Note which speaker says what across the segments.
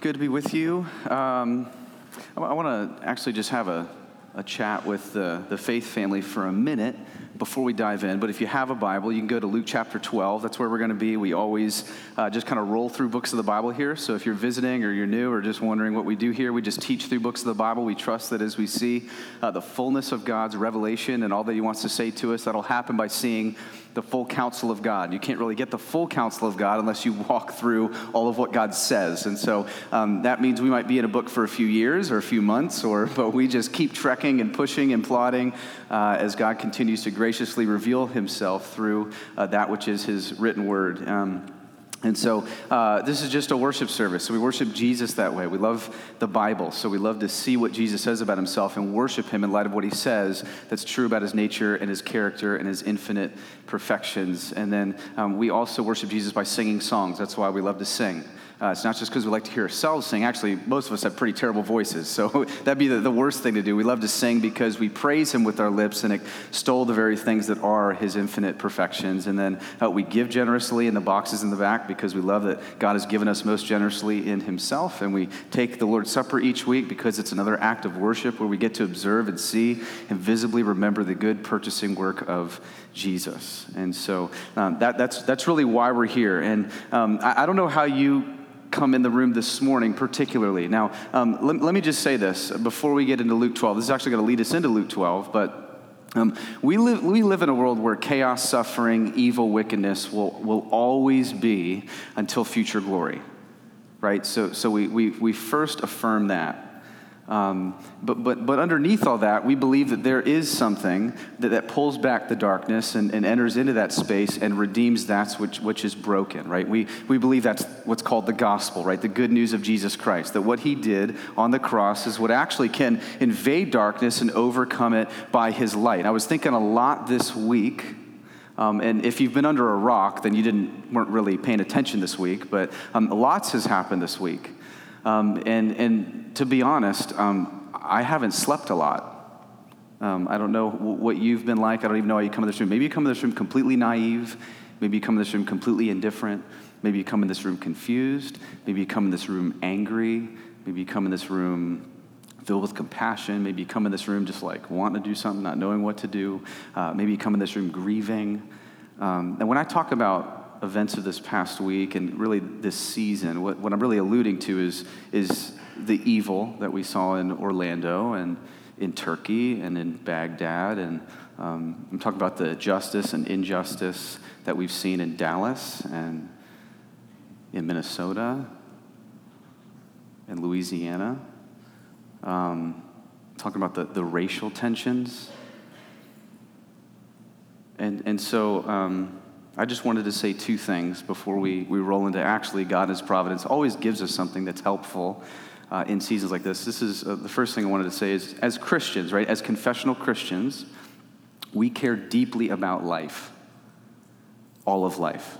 Speaker 1: Good to be with you. Um, I, I want to actually just have a, a chat with the, the faith family for a minute before we dive in. But if you have a Bible, you can go to Luke chapter 12. That's where we're going to be. We always uh, just kind of roll through books of the Bible here. So if you're visiting or you're new or just wondering what we do here, we just teach through books of the Bible. We trust that as we see uh, the fullness of God's revelation and all that He wants to say to us, that'll happen by seeing the full counsel of God. You can't really get the full counsel of God unless you walk through all of what God says. And so um, that means we might be in a book for a few years or a few months, or but we just keep trekking and pushing and plodding uh, as God continues to graciously reveal Himself through uh, that which is His written word. Um, and so uh, this is just a worship service. So we worship Jesus that way. We love the Bible. So we love to see what Jesus says about himself and worship him in light of what he says that's true about his nature and his character and his infinite perfections. And then um, we also worship Jesus by singing songs. That's why we love to sing. Uh, it's not just because we like to hear ourselves sing. Actually, most of us have pretty terrible voices, so that'd be the, the, worst thing to do. We love to sing because we praise Him with our lips and extol the very things that are His infinite perfections. And then uh, we give generously in the boxes in the back because we love that God has given us most generously in Himself. And we take the Lord's Supper each week because it's another act of worship where we get to observe and see and visibly remember the good purchasing work of Jesus. And so um, that, that's, that's really why we're here. And um, I, I don't know how you come in the room this morning, particularly. Now, um, let, let, me just say this before we get into Luke 12. This is actually going to lead us into Luke 12, but um, we, live, we live in a world where chaos, suffering, evil, wickedness will, will always be until future glory, right? So, so we, we, we first affirm that. Um, but, but, but underneath all that, we believe that there is something that, that pulls back the darkness and, and enters into that space and redeems that which, which is broken, right? We, we believe that's what's called the gospel, right? The good news of Jesus Christ, that what he did on the cross is what actually can invade darkness and overcome it by his light. I was thinking a lot this week. Um, and if you've been under a rock, then you didn't, weren't really paying attention this week, but um, lots has happened this week. Um, and, and to be honest, um, I haven't slept a lot. Um, I don't know what you've been like. I don't even know how you come in this room. Maybe you come in this room completely naive. Maybe you come in this room completely indifferent. Maybe you come in this room confused. Maybe you come in this room angry. Maybe you come in this room filled with compassion. Maybe you come in this room just like wanting to do something, not knowing what to do. Uh, maybe you come in this room grieving. Um, and when I talk about events of this past week and really this season, what, what I'm really alluding to is, is the evil that we saw in Orlando and in Turkey and in Baghdad. And um, I'm talking about the justice and injustice that we've seen in Dallas and in Minnesota and Louisiana. Um, talking about the, the racial tensions. And, and so, um, I just wanted to say two things before we, we roll into actually God His providence always gives us something that's helpful uh, in seasons like this. This is uh, the first thing I wanted to say is as Christians, right, as confessional Christians, we care deeply about life, all of life.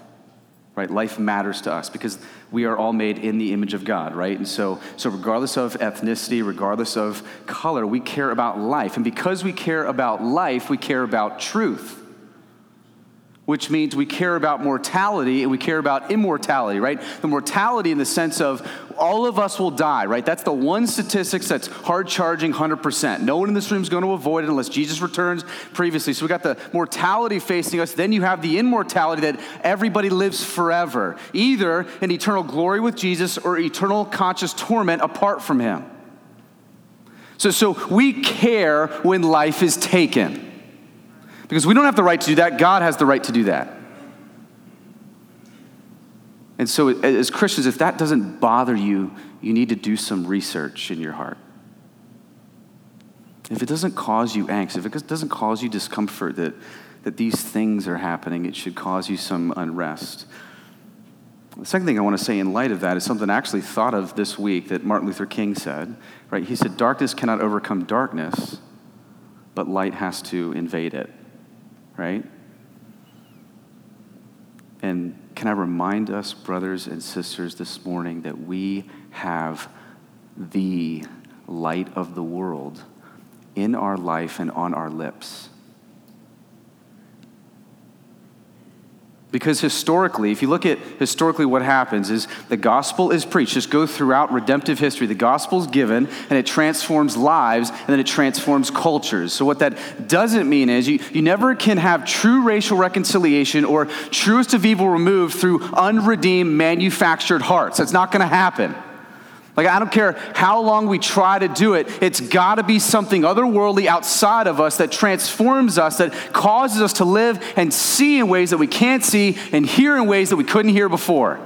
Speaker 1: Right? Life matters to us because we are all made in the image of God, right? And so, so regardless of ethnicity, regardless of color, we care about life. And because we care about life, we care about truth which means we care about mortality and we care about immortality, right? The mortality in the sense of all of us will die, right? That's the one statistics that's hard charging 100%. No one in this room is going to avoid it unless Jesus returns previously. So we got the mortality facing us. Then you have the immortality that everybody lives forever, either in eternal glory with Jesus or eternal conscious torment apart from him. So, so we care when life is taken. Because we don't have the right to do that, God has the right to do that. And so, as Christians, if that doesn't bother you, you need to do some research in your heart. If it doesn't cause you angst, if it doesn't cause you discomfort that, that these things are happening, it should cause you some unrest. The second thing I want to say in light of that is something I actually thought of this week that Martin Luther King said, right? He said, Darkness cannot overcome darkness, but light has to invade it right? And can I remind us, brothers and sisters, this morning that we have the light of the world in our life and on our lips. Because historically, if you look at historically what happens is the gospel is preached. Just go throughout redemptive history. The gospel is given and it transforms lives and then it transforms cultures. So, what that doesn't mean is you, you never can have true racial reconciliation or truest of evil removed through unredeemed, manufactured hearts. That's not going to happen. Like, I don't care how long we try to do it, it's got to be something otherworldly outside of us that transforms us, that causes us to live and see in ways that we can't see and hear in ways that we couldn't hear before.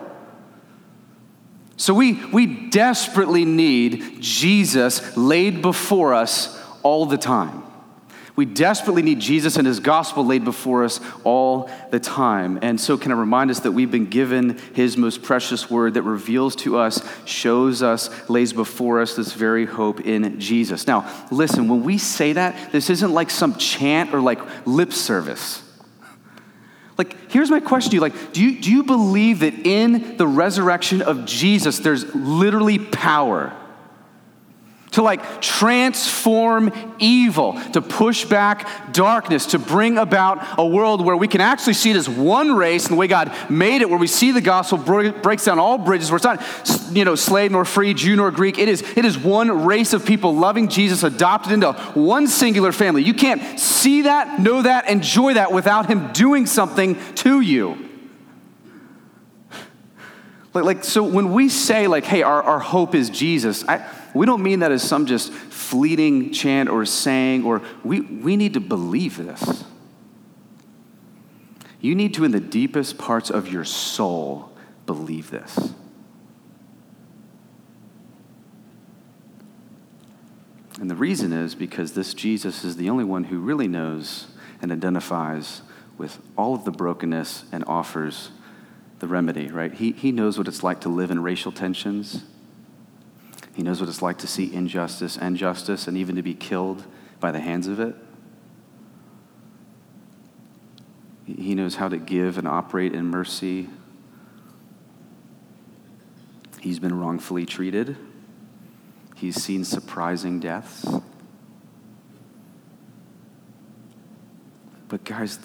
Speaker 1: So, we, we desperately need Jesus laid before us all the time. We desperately need Jesus and his gospel laid before us all the time. And so, can I remind us that we've been given his most precious word that reveals to us, shows us, lays before us this very hope in Jesus. Now, listen, when we say that, this isn't like some chant or like lip service. Like, here's my question to you. Like, do you, do you believe that in the resurrection of Jesus, there's literally power? To like transform evil, to push back darkness, to bring about a world where we can actually see it as one race and the way God made it, where we see the gospel breaks down all bridges, where it's not, you know, slave nor free, Jew nor Greek. It is, it is one race of people loving Jesus, adopted into one singular family. You can't see that, know that, enjoy that without Him doing something to you. Like, like so when we say, like, hey, our, our hope is Jesus, I, we don't mean that as some just fleeting chant or saying, or we, we need to believe this. You need to, in the deepest parts of your soul, believe this. And the reason is because this Jesus is the only one who really knows and identifies with all of the brokenness and offers the remedy, right? He, he knows what it's like to live in racial tensions. He knows what it's like to see injustice and justice and even to be killed by the hands of it. He knows how to give and operate in mercy. He's been wrongfully treated. He's seen surprising deaths. But, guys,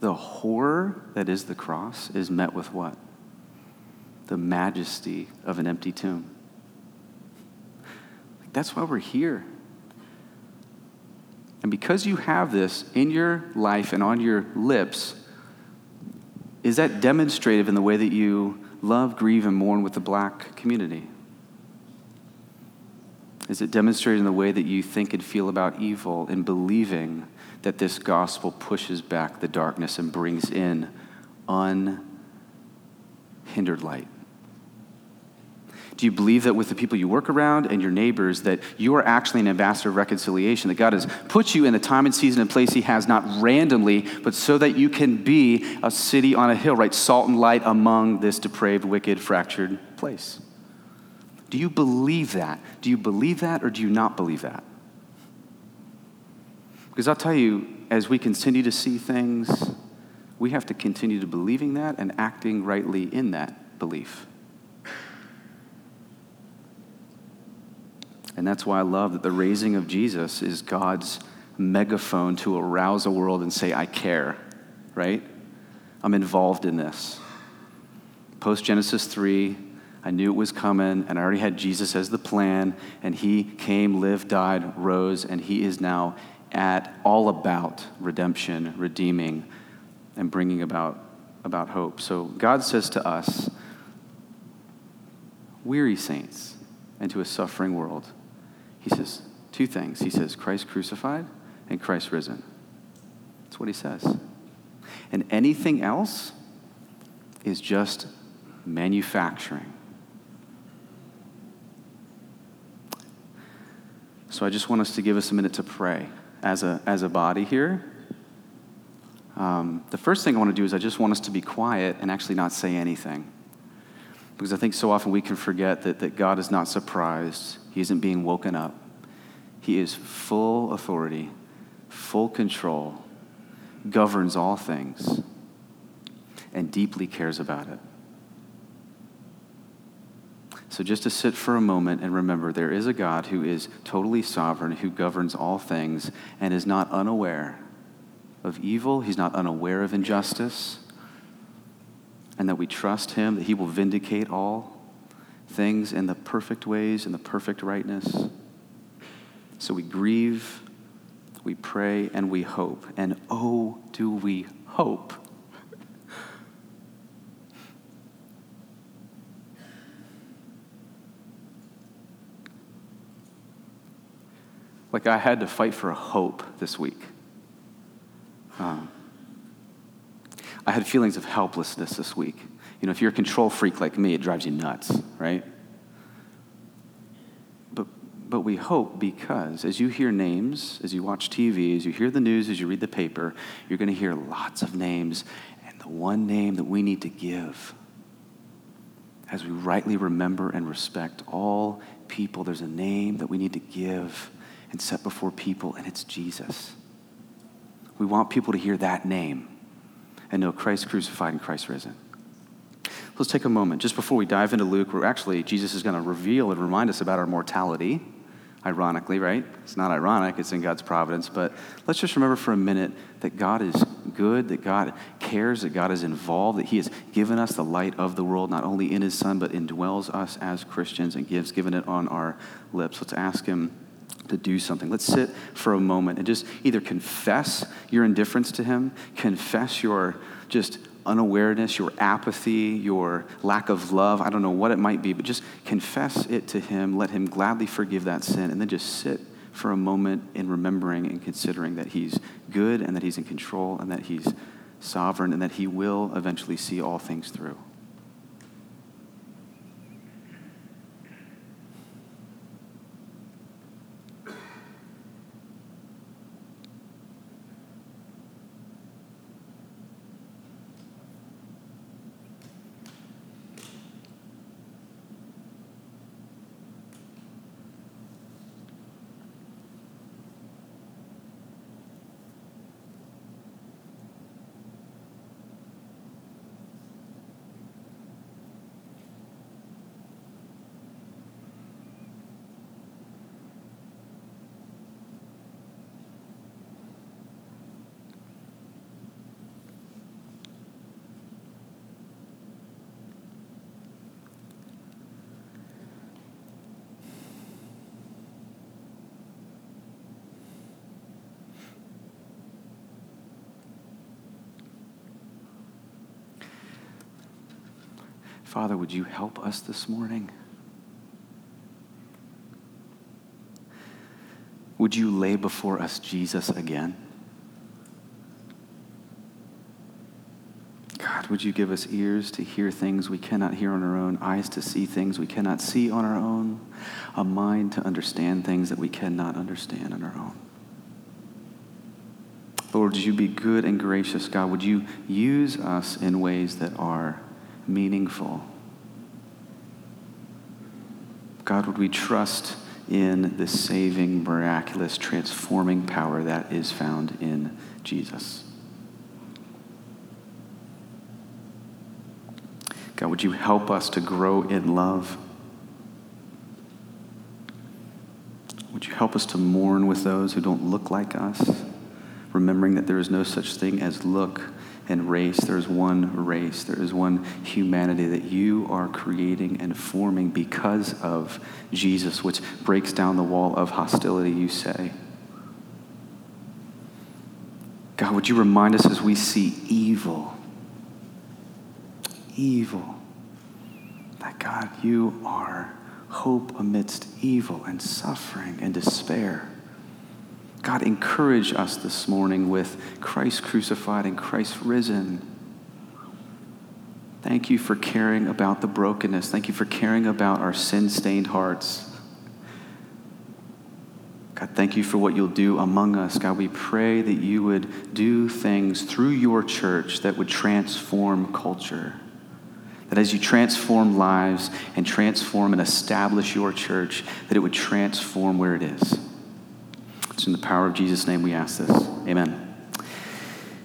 Speaker 1: the horror that is the cross is met with what? The majesty of an empty tomb. That's why we're here. And because you have this in your life and on your lips, is that demonstrative in the way that you love, grieve, and mourn with the black community? Is it demonstrated in the way that you think and feel about evil and believing that this gospel pushes back the darkness and brings in unhindered light? Do you believe that with the people you work around and your neighbors that you are actually an ambassador of reconciliation, that God has put you in the time and season and place he has not randomly, but so that you can be a city on a hill, right? Salt and light among this depraved, wicked, fractured place. Do you believe that? Do you believe that or do you not believe that? Because I'll tell you, as we continue to see things, we have to continue to believing that and acting rightly in that belief. And that's why I love that the raising of Jesus is God's megaphone to arouse a world and say, I care, right? I'm involved in this. Post Genesis 3, I knew it was coming, and I already had Jesus as the plan, and he came, lived, died, rose, and he is now at all about redemption, redeeming, and bringing about, about hope. So God says to us, weary saints, and to a suffering world, he says two things. He says, Christ crucified and Christ risen. That's what he says. And anything else is just manufacturing. So I just want us to give us a minute to pray as a, as a body here. Um, the first thing I want to do is I just want us to be quiet and actually not say anything. Because I think so often we can forget that, that God is not surprised he isn't being woken up. He is full authority, full control, governs all things, and deeply cares about it. So, just to sit for a moment and remember there is a God who is totally sovereign, who governs all things, and is not unaware of evil, he's not unaware of injustice, and that we trust Him, that He will vindicate all things in the perfect ways, in the perfect rightness. So we grieve, we pray, and we hope. And oh, do we hope! Like I had to fight for a hope this week. Um, I had feelings of helplessness this week. You know, if you're a control freak like me, it drives you nuts, right? But, but we hope because as you hear names, as you watch TV, as you hear the news, as you read the paper, you're going to hear lots of names. And the one name that we need to give, as we rightly remember and respect all people, there's a name that we need to give and set before people, and it's Jesus. We want people to hear that name and know Christ crucified and Christ risen. Let's take a moment. Just before we dive into Luke, where actually Jesus is going to reveal and remind us about our mortality. Ironically, right? It's not ironic, it's in God's providence. But let's just remember for a minute that God is good, that God cares, that God is involved, that He has given us the light of the world, not only in His Son, but indwells us as Christians and gives, given it on our lips. Let's ask Him to do something. Let's sit for a moment and just either confess your indifference to Him, confess your just unawareness, your apathy, your lack of love. I don't know what it might be, but just confess it to Him. Let Him gladly forgive that sin, and then just sit for a moment in remembering and considering that He's good and that He's in control and that He's sovereign and that He will eventually see all things through. Father, would you help us this morning? Would you lay before us Jesus again? God, would you give us ears to hear things we cannot hear on our own, eyes to see things we cannot see on our own, a mind to understand things that we cannot understand on our own? Lord, would you be good and gracious, God? Would you use us in ways that are meaningful. God, would we trust in the saving, miraculous, transforming power that is found in Jesus? God, would you help us to grow in love? Would you help us to mourn with those who don't look like us, remembering that there is no such thing as look and race. There is one race, there is one humanity that you are creating and forming because of Jesus, which breaks down the wall of hostility, you say. God, would you remind us as we see evil, evil, that God, you are hope amidst evil and suffering and despair. God, encourage us this morning with Christ crucified and Christ risen. Thank you for caring about the brokenness. Thank you for caring about our sin stained hearts. God, thank you for what you'll do among us. God, we pray that you would do things through your church that would transform culture. That as you transform lives and transform and establish your church, that it would transform where it is. It's in the power of Jesus' name we ask this. Amen.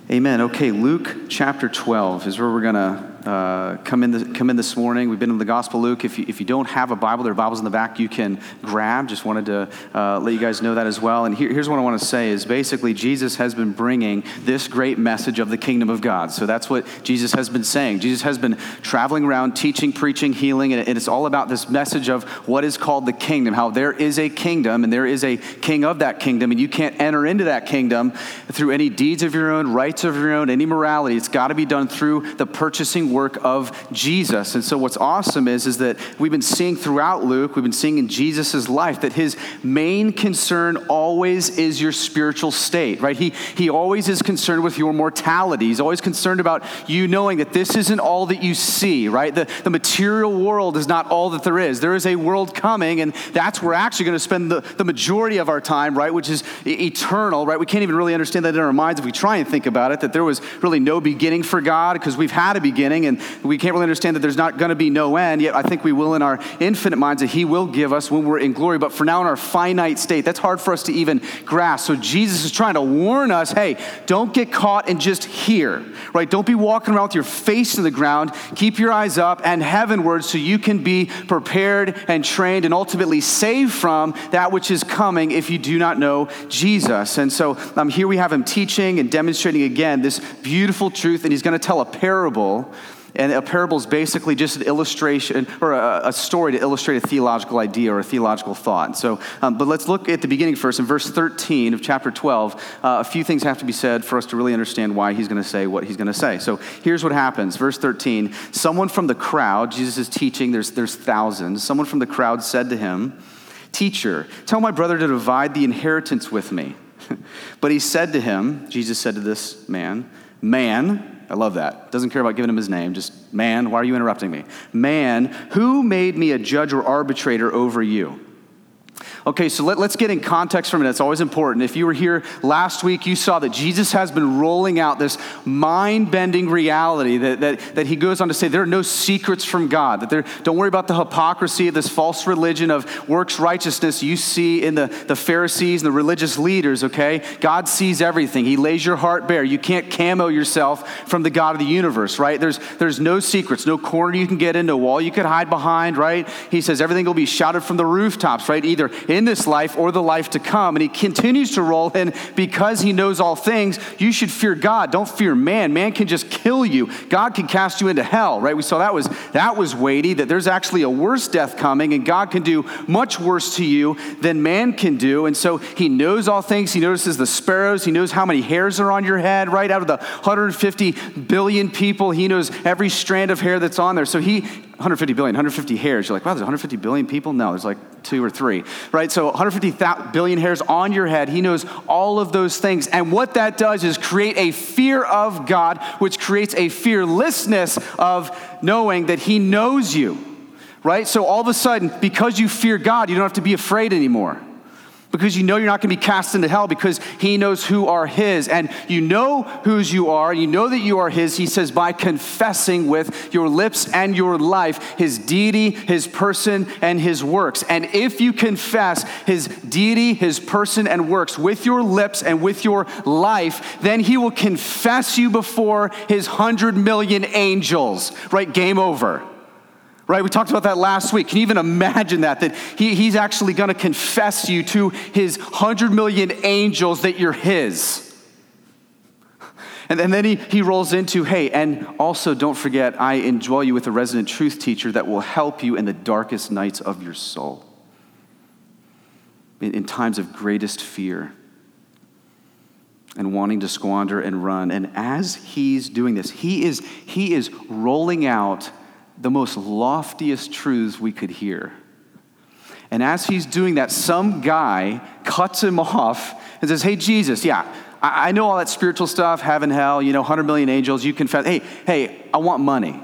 Speaker 1: Amen. Okay, Luke chapter 12 is where we're going to uh, come, in the, come in this morning. We've been in the Gospel Luke. If you, if you don't have a Bible, there are Bibles in the back you can grab. Just wanted to uh, let you guys know that as well. And here, here's what I want to say is basically Jesus has been bringing this great message of the kingdom of God. So that's what Jesus has been saying. Jesus has been traveling around teaching, preaching, healing, and it's all about this message of what is called the kingdom, how there is a kingdom and there is a king of that kingdom, and you can't enter into that kingdom through any deeds of your own, rights of your own, any morality. It's got to be done through the purchasing work of Jesus. And so what's awesome is, is that we've been seeing throughout Luke, we've been seeing in Jesus' life that his main concern always is your spiritual state, right? He, he always is concerned with your mortality. He's always concerned about you knowing that this isn't all that you see, right? The, the material world is not all that there is. There is a world coming, and that's where we're actually going to spend the, the majority of our time, right? Which is eternal, right? We can't even really understand that in our minds if we try and think about it, that there was really no beginning for God because we've had a beginning and we can't really understand that there's not going to be no end, yet I think we will in our infinite minds that He will give us when we're in glory. But for now, in our finite state, that's hard for us to even grasp. So Jesus is trying to warn us hey, don't get caught in just here, right? Don't be walking around with your face in the ground. Keep your eyes up and heavenward so you can be prepared and trained and ultimately saved from that which is coming if you do not know Jesus. And so um, here we have him teaching and demonstrating again this beautiful truth, and he's going to tell a parable and a parable is basically just an illustration or a, a, story to illustrate a theological idea or a theological thought. So, um, but let's look at the beginning first. In verse 13 of chapter 12, uh, a few things have to be said for us to really understand why he's going to say what he's going to say. So here's what happens. Verse 13 Someone from the crowd, Jesus is teaching, there's, there's thousands. Someone from the crowd said to him, Teacher, tell my brother to divide the inheritance with me. but he said to him, Jesus said to this man, Man, I love that. Doesn't care about giving him his name, just man, why are you interrupting me? Man, who made me a judge or arbitrator over you? Okay, so let, us get in context for a minute. It's always important. If you were here last week, you saw that Jesus has been rolling out this mind bending reality that, that, that he goes on to say there are no secrets from God. That there, don't worry about the hypocrisy of this false religion of works righteousness you see in the, the Pharisees and the religious leaders, okay? God sees everything. He lays your heart bare. You can't camo yourself from the God of the universe, right? There's, there's no secrets, no corner you can get into, wall you could hide behind, right? He says everything will be shouted from the rooftops, right? Either in this life or the life to come. And he continues to roll in because he knows all things, you should fear God. Don't fear man. Man can just kill you. God can cast you into hell, right? We saw that was that was weighty, that there's actually a worse death coming, and God can do much worse to you than man can do. And so he knows all things. He notices the sparrows, he knows how many hairs are on your head, right? Out of the 150 billion people, he knows every strand of hair that's on there. So he 150 billion, 150 hairs. You're like, wow, there's 150 billion people? No, there's like two or three, right? So 150 billion hairs on your head. He knows all of those things. And what that does is create a fear of God, which creates a fearlessness of knowing that He knows you, right? So all of a sudden, because you fear God, you don't have to be afraid anymore because you know you're not going to be cast into hell because he knows who are his. And you know whose you are, you know that you are his, he says, by confessing with your lips and your life his deity, his person, and his works. And if you confess his deity, his person, and works with your lips and with your life, then he will confess you before his hundred million angels. Right? Game over right? We talked about that last week. Can you even imagine that? That he, he's actually going to confess you to his hundred million angels that you're his. And, and then he, he rolls into, hey, and also don't forget, I enjoy you with a resident truth teacher that will help you in the darkest nights of your soul, in, in times of greatest fear and wanting to squander and run. And as he's doing this, he is, he is rolling out the most loftiest truths we could hear. And as he's doing that, some guy cuts him off and says, Hey, Jesus, yeah, I, know all that spiritual stuff, heaven, hell, you know, 100 million angels, you confess. Hey, hey, I want money.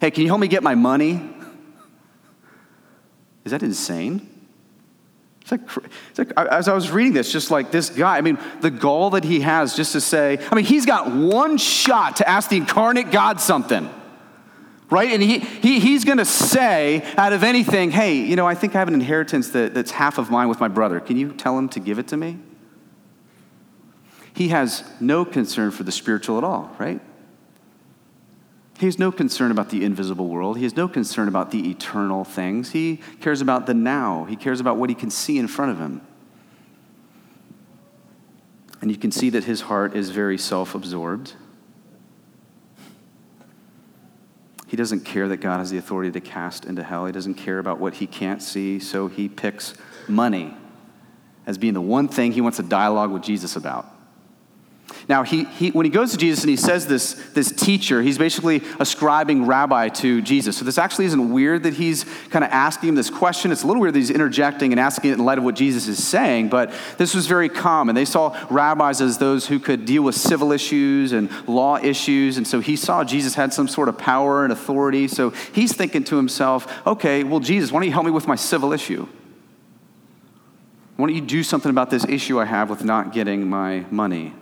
Speaker 1: Hey, can you help me get my money? Is that insane? It's like, as I was reading this, just like this guy, I mean, the gall that he has just to say, I mean, he's got one shot to ask the incarnate God something right? And he, he, he's going to say, out of anything, hey, you know, I think I have an inheritance that, that's half of mine with my brother. Can you tell him to give it to me? He has no concern for the spiritual at all, right? He has no concern about the invisible world. He has no concern about the eternal things. He cares about the now. He cares about what he can see in front of him. And you can see that his heart is very self absorbed. He doesn't care that God has the authority to cast into hell. He doesn't care about what he can't see, so he picks money as being the one thing he wants a dialogue with Jesus about. Now, he, he, when he goes to Jesus and he says this, this teacher, he's basically ascribing rabbi to Jesus. So this actually isn't weird that he's kind of asking him this question. It's a little weird that he's interjecting and asking it in light of what Jesus is saying, but this was very common. They saw rabbis as those who could deal with civil issues and law issues, and so he saw Jesus had some sort of power and authority. So he's thinking to himself, okay, well, Jesus, why don't you help me with my civil issue? Why don't you do something about this issue I have with not getting my money?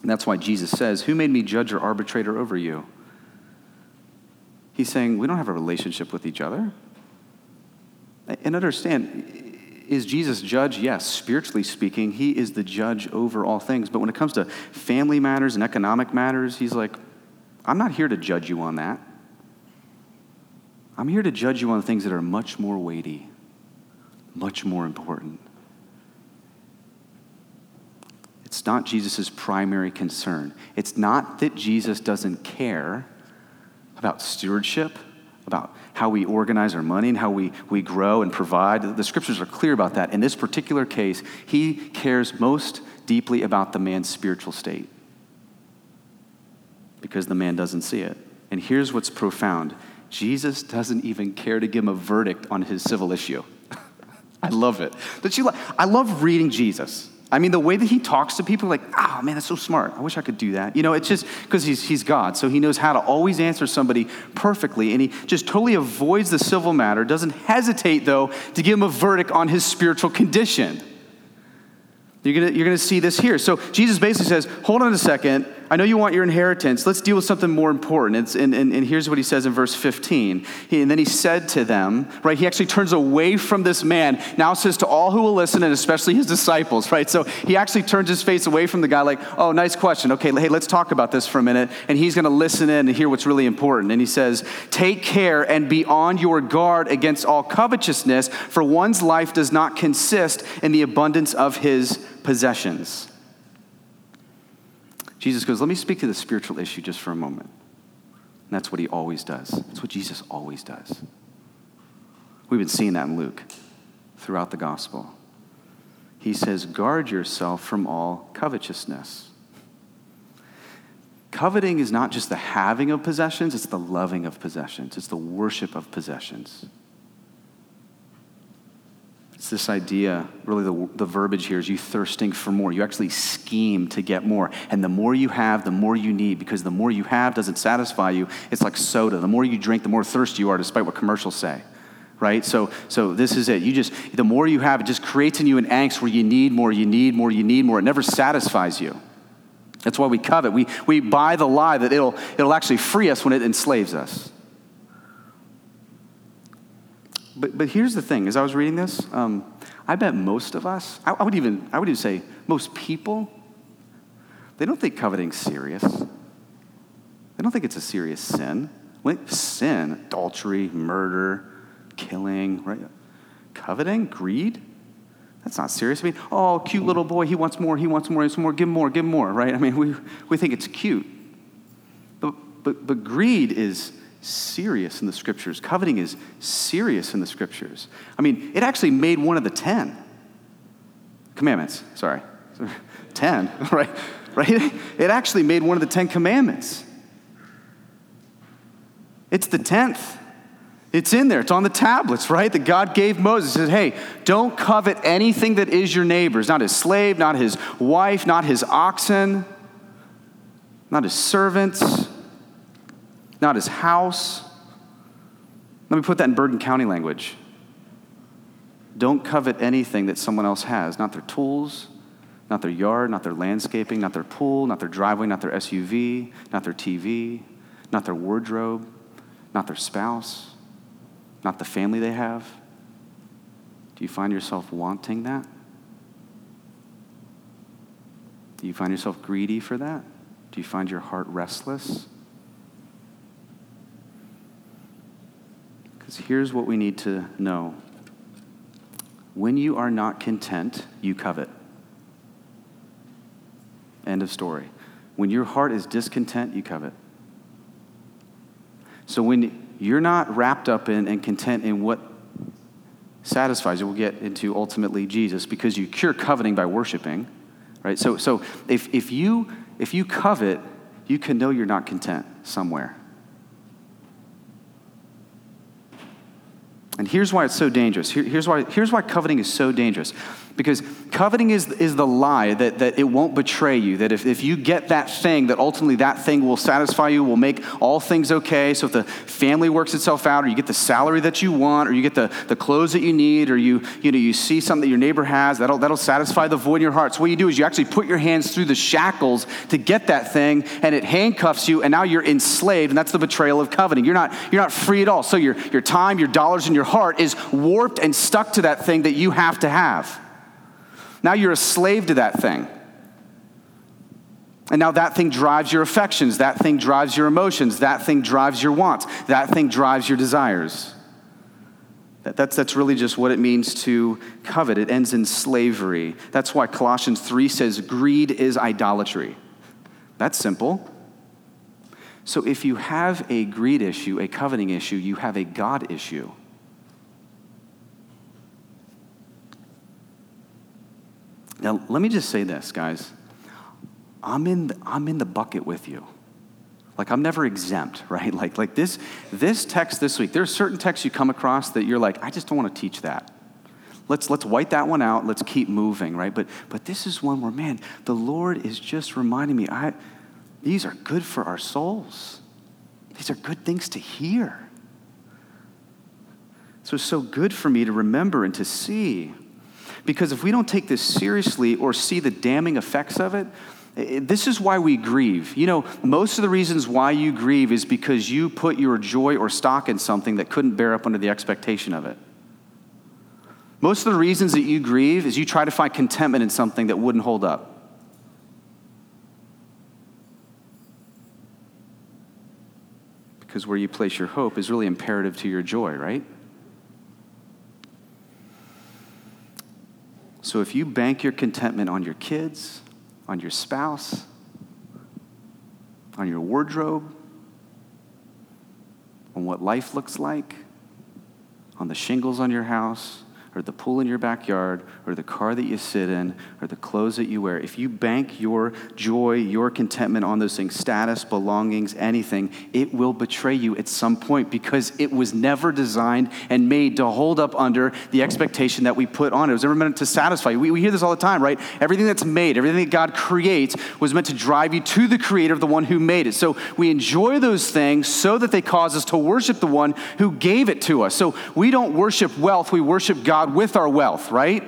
Speaker 1: And that's why Jesus says, Who made me judge or arbitrator over you? He's saying, We don't have a relationship with each other. And understand, is Jesus judge? Yes, spiritually speaking, he is the judge over all things. But when it comes to family matters and economic matters, he's like, I'm not here to judge you on that. I'm here to judge you on things that are much more weighty, much more important. It's not Jesus' primary concern. It's not that Jesus doesn't care about stewardship, about how we organize our money and how we, we grow and provide. The scriptures are clear about that. In this particular case, he cares most deeply about the man's spiritual state because the man doesn't see it. And here's what's profound Jesus doesn't even care to give him a verdict on his civil issue. I love it. Don't you I love reading Jesus. I mean, the way that he talks to people, like, oh man, that's so smart. I wish I could do that. You know, it's just because he's, he's God. So he knows how to always answer somebody perfectly. And he just totally avoids the civil matter, doesn't hesitate, though, to give him a verdict on his spiritual condition. You're going you're gonna see this here. So Jesus basically says, hold on a second. I know you want your inheritance. Let's deal with something more important. And, and, and, here's what he says in verse 15. He, and then he said to them, right, he actually turns away from this man, now says to all who will listen, and especially his disciples, right? So he actually turns his face away from the guy, like, oh, nice question. Okay, hey, let's talk about this for a minute. And he's going to listen in and hear what's really important. And he says, Take care and be on your guard against all covetousness, for one's life does not consist in the abundance of his possessions. Jesus goes, Let me speak to the spiritual issue just for a moment. And that's what he always does. That's what Jesus always does. We've been seeing that in Luke throughout the gospel. He says, Guard yourself from all covetousness. Coveting is not just the having of possessions, it's the loving of possessions, it's the worship of possessions. It's this idea, really, the, the verbiage here is you thirsting for more. You actually scheme to get more. And the more you have, the more you need, because the more you have doesn't satisfy you. It's like soda. The more you drink, the more thirsty you are, despite what commercials say. Right? So, so this is it. You just, the more you have, it just creates in you an angst where you need more, you need more, you need more. It never satisfies you. That's why we covet. We, we buy the lie that it'll, it'll actually free us when it enslaves us. But, but here's the thing as I was reading this, um, I bet most of us, I, I, would even, I would even say most people, they don't think coveting serious. They don't think it's a serious sin. When, sin, adultery, murder, killing, right? Coveting, greed, that's not serious. I mean, oh, cute little boy, he wants more, he wants more, he wants more, give more, give more, right? I mean, we, we think it's cute. But, but, but greed is serious in the scriptures. Coveting is serious in the scriptures. I mean, it actually made one of the 10 commandments. Sorry. 10, right? Right? It actually made one of the 10 commandments. It's the 10th. It's in there. It's on the tablets, right? That God gave Moses. He said, hey, don't covet anything that is your neighbor's, not his slave, not his wife, not his oxen, not his servants not his house. Let me put that in Bergen County language. Don't covet anything that someone else has, not their tools, not their yard, not their landscaping, not their pool, not their driveway, not their SUV, not their TV, not their wardrobe, not their spouse, not the family they have. Do you find yourself wanting that? Do you find yourself greedy for that? Do you find your heart restless? Because here's what we need to know when you are not content, you covet. End of story. When your heart is discontent, you covet. So when you're not wrapped up in and content in what satisfies you, we'll get into ultimately Jesus, because you cure coveting by worshiping, right? So, so if, if, you, if you covet, you can know you're not content somewhere. And here's why it's so dangerous. Here, here's, why, here's why coveting is so dangerous. Because coveting is, is the lie that, that it won't betray you, that if, if you get that thing, that ultimately that thing will satisfy you, will make all things okay. So if the family works itself out, or you get the salary that you want, or you get the, the clothes that you need, or you, you, know, you see something that your neighbor has, that'll, that'll satisfy the void in your heart. So what you do is you actually put your hands through the shackles to get that thing, and it handcuffs you, and now you're enslaved, and that's the betrayal of coveting. You're not, you're not free at all. So your, your time, your dollars, and your heart is warped and stuck to that thing that you have to have. Now you're a slave to that thing. And now that thing drives your affections, that thing drives your emotions, that thing drives your wants, that thing drives your desires. That, that's, that's really just what it means to covet. It ends in slavery. That's why Colossians 3 says greed is idolatry. That's simple. So if you have a greed issue, a coveting issue, you have a God issue. Now, let me just say this, guys. I'm in the, I'm in the bucket with you. Like I'm never exempt, right? Like, like this, this text this week, there's certain texts you come across that you're like, I just don't want to teach that. Let's, let's white that one out. Let's keep moving, right? But, but this is one where, man, the Lord is just reminding me, I, these are good for our souls. These are good things to hear. So it's so good for me to remember and to see. Because if we don't take this seriously or see the damning effects of it, this is why we grieve. You know, most of the reasons why you grieve is because you put your joy or stock in something that couldn't bear up under the expectation of it. Most of the reasons that you grieve is you try to find contentment in something that wouldn't hold up. Because where you place your hope is really imperative to your joy, right? So if you bank your contentment on your kids, on your spouse, on your wardrobe, on what life looks like, on the shingles on your house, or the pool in your backyard, or the car that you sit in, or the clothes that you wear, if you bank your joy, your contentment on those things, status, belongings, anything, it will betray you at some point because it was never designed and made to hold up under the expectation that we put on it. It was never meant to satisfy you. We, we hear this all the time, right? Everything that's made, everything that God creates was meant to drive you to the creator, the one who made it. So we enjoy those things so that they cause us to worship the one who gave it to us. So we don't worship wealth, we worship God God with our wealth, right?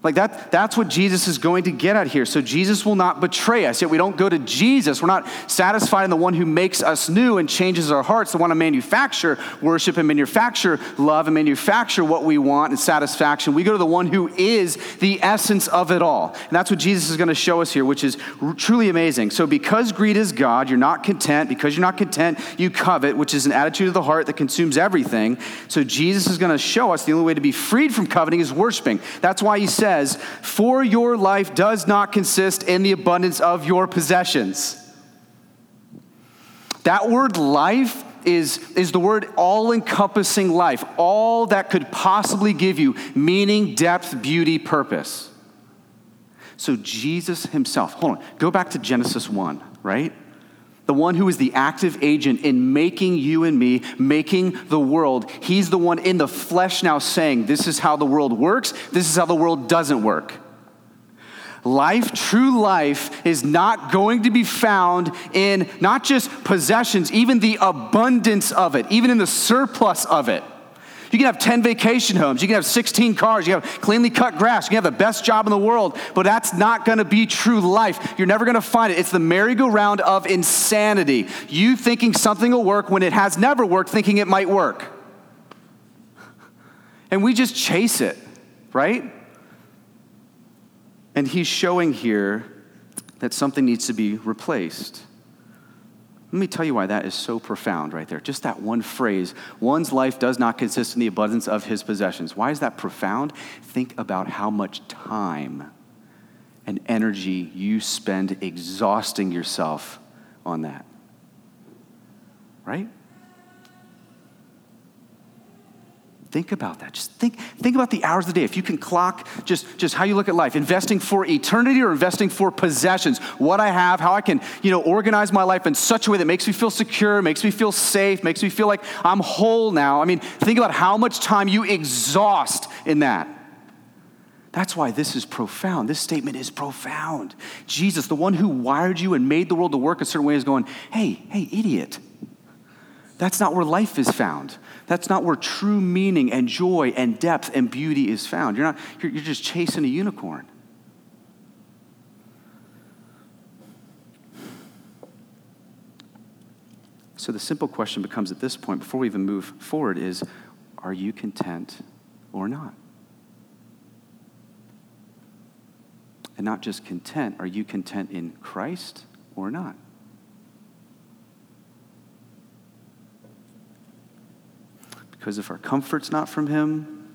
Speaker 1: Like that, that's what Jesus is going to get at here. So Jesus will not betray us. Yet we don't go to Jesus. We're not satisfied in the one who makes us new and changes our hearts, the one to manufacture worship and manufacture love and manufacture what we want and satisfaction. We go to the one who is the essence of it all. And that's what Jesus is going to show us here, which is truly amazing. So because greed is God, you're not content. Because you're not content, you covet, which is an attitude of the heart that consumes everything. So Jesus is going to show us the only way to be freed from coveting is worshiping. That's why he said, says, For your life does not consist in the abundance of your possessions. That word life is, is the word all encompassing life, all that could possibly give you meaning, depth, beauty, purpose. So, Jesus himself, hold on, go back to Genesis 1, right? The one who is the active agent in making you and me, making the world. He's the one in the flesh now saying, This is how the world works, this is how the world doesn't work. Life, true life, is not going to be found in not just possessions, even the abundance of it, even in the surplus of it. You can have 10 vacation homes. You can have 16 cars. You have cleanly cut grass. You can have the best job in the world. But that's not going to be true life. You're never going to find it. It's the merry-go-round of insanity. You thinking something will work when it has never worked, thinking it might work. And we just chase it, right? And he's showing here that something needs to be replaced. Let me tell you why that is so profound right there. Just that one phrase one's life does not consist in the abundance of his possessions. Why is that profound? Think about how much time and energy you spend exhausting yourself on that. Right? Think about that. Just think, think about the hours of the day. If you can clock just, just how you look at life, investing for eternity or investing for possessions, what I have, how I can, you know, organize my life in such a way that makes me feel secure, makes me feel safe, makes me feel like I'm whole now. I mean, think about how much time you exhaust in that. That's why this is profound. This statement is profound. Jesus, the one who wired you and made the world to work a certain way, is going, hey, hey, idiot. That's not where life is found. That's not where true meaning and joy and depth and beauty is found. You're, not, you're, you're just chasing a unicorn. So the simple question becomes at this point, before we even move forward, is are you content or not? And not just content, are you content in Christ or not? Because if our comfort's not from Him,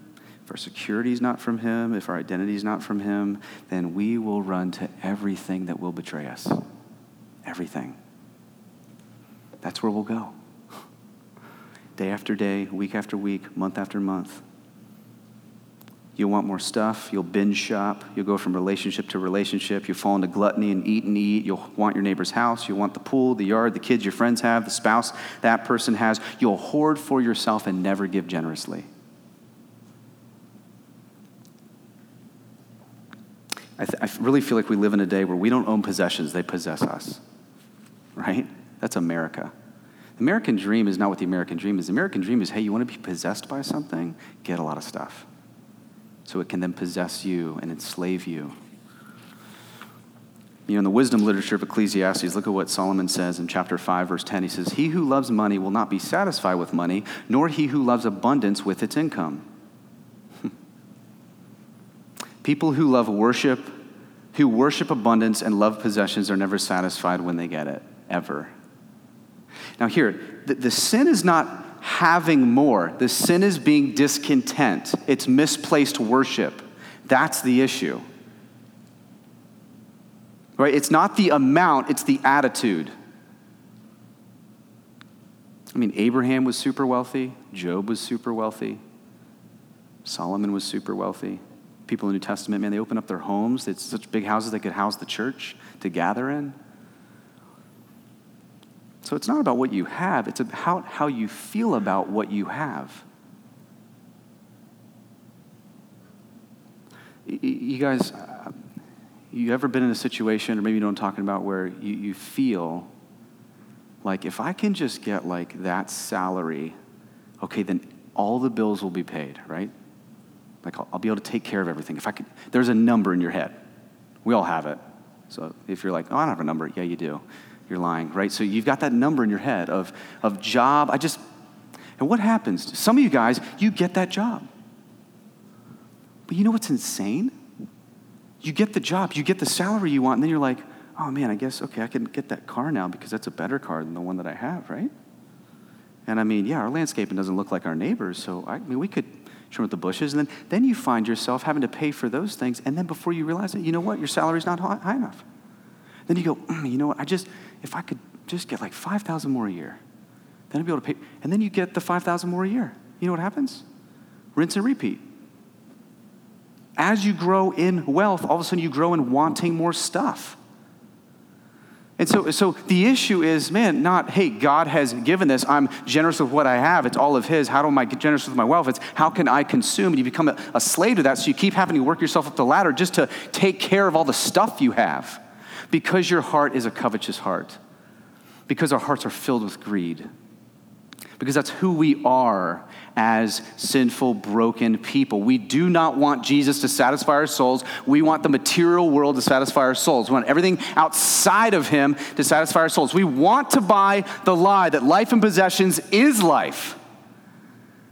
Speaker 1: if our security is not from Him, if our identity is not from Him, then we will run to everything that will betray us. Everything. That's where we'll go. Day after day, week after week, month after month. You'll want more stuff. You'll binge shop. You'll go from relationship to relationship. You'll fall into gluttony and eat and eat. You'll want your neighbor's house. You'll want the pool, the yard, the kids your friends have, the spouse that person has. You'll hoard for yourself and never give generously. I, th- I really feel like we live in a day where we don't own possessions, they possess us. Right? That's America. The American dream is not what the American dream is. The American dream is hey, you want to be possessed by something? Get a lot of stuff so it can then possess you and enslave you. You know, in the wisdom literature of Ecclesiastes, look at what Solomon says in chapter 5, verse 10. He says, He who loves money will not be satisfied with money, nor he who loves abundance with its income. People who love worship, who worship abundance and love possessions, are never satisfied when they get it, ever. Now, here, the, the sin is not having more. The sin is being discontent, it's misplaced worship. That's the issue. Right? It's not the amount, it's the attitude. I mean, Abraham was super wealthy, Job was super wealthy, Solomon was super wealthy. People in the New Testament, man, they open up their homes. It's such big houses they could house the church to gather in. So it's not about what you have, it's about how you feel about what you have. You guys, uh, you ever been in a situation, or maybe you know I'm talking about, where you, you feel like if I can just get like that salary, okay, then all the bills will be paid, right? Like I'll, I'll be able to take care of everything. If I could, there's a number in your head. We all have it. So if you're like, oh, I don't have a number, yeah, you do you're lying, right? So you've got that number in your head of, of job. I just, and what happens? Some of you guys, you get that job. But you know what's insane? You get the job, you get the salary you want, and then you're like, oh man, I guess, okay, I can get that car now because that's a better car than the one that I have, right? And I mean, yeah, our landscaping doesn't look like our neighbors, so I mean, we could trim up the bushes. And then, then you find yourself having to pay for those things. And then before you realize it, you know what? Your salary's not high enough. Then you go, mm, you know what? I just, if I could just get like 5,000 more a year, then I'd be able to pay. And then you get the 5,000 more a year. You know what happens? Rinse and repeat. As you grow in wealth, all of a sudden you grow in wanting more stuff. And so, so the issue is, man, not, hey, God has given this. I'm generous with what I have. It's all of His. How do I get generous with my wealth? It's how can I consume? And you become a, a slave to that. So you keep having to work yourself up the ladder just to take care of all the stuff you have because your heart is a covetous heart, because our hearts are filled with greed, because that's who we are as sinful, broken people. We do not want Jesus to satisfy our souls. We want the material world to satisfy our souls. We want everything outside of Him to satisfy our souls. We want to buy the lie that life and possessions is life.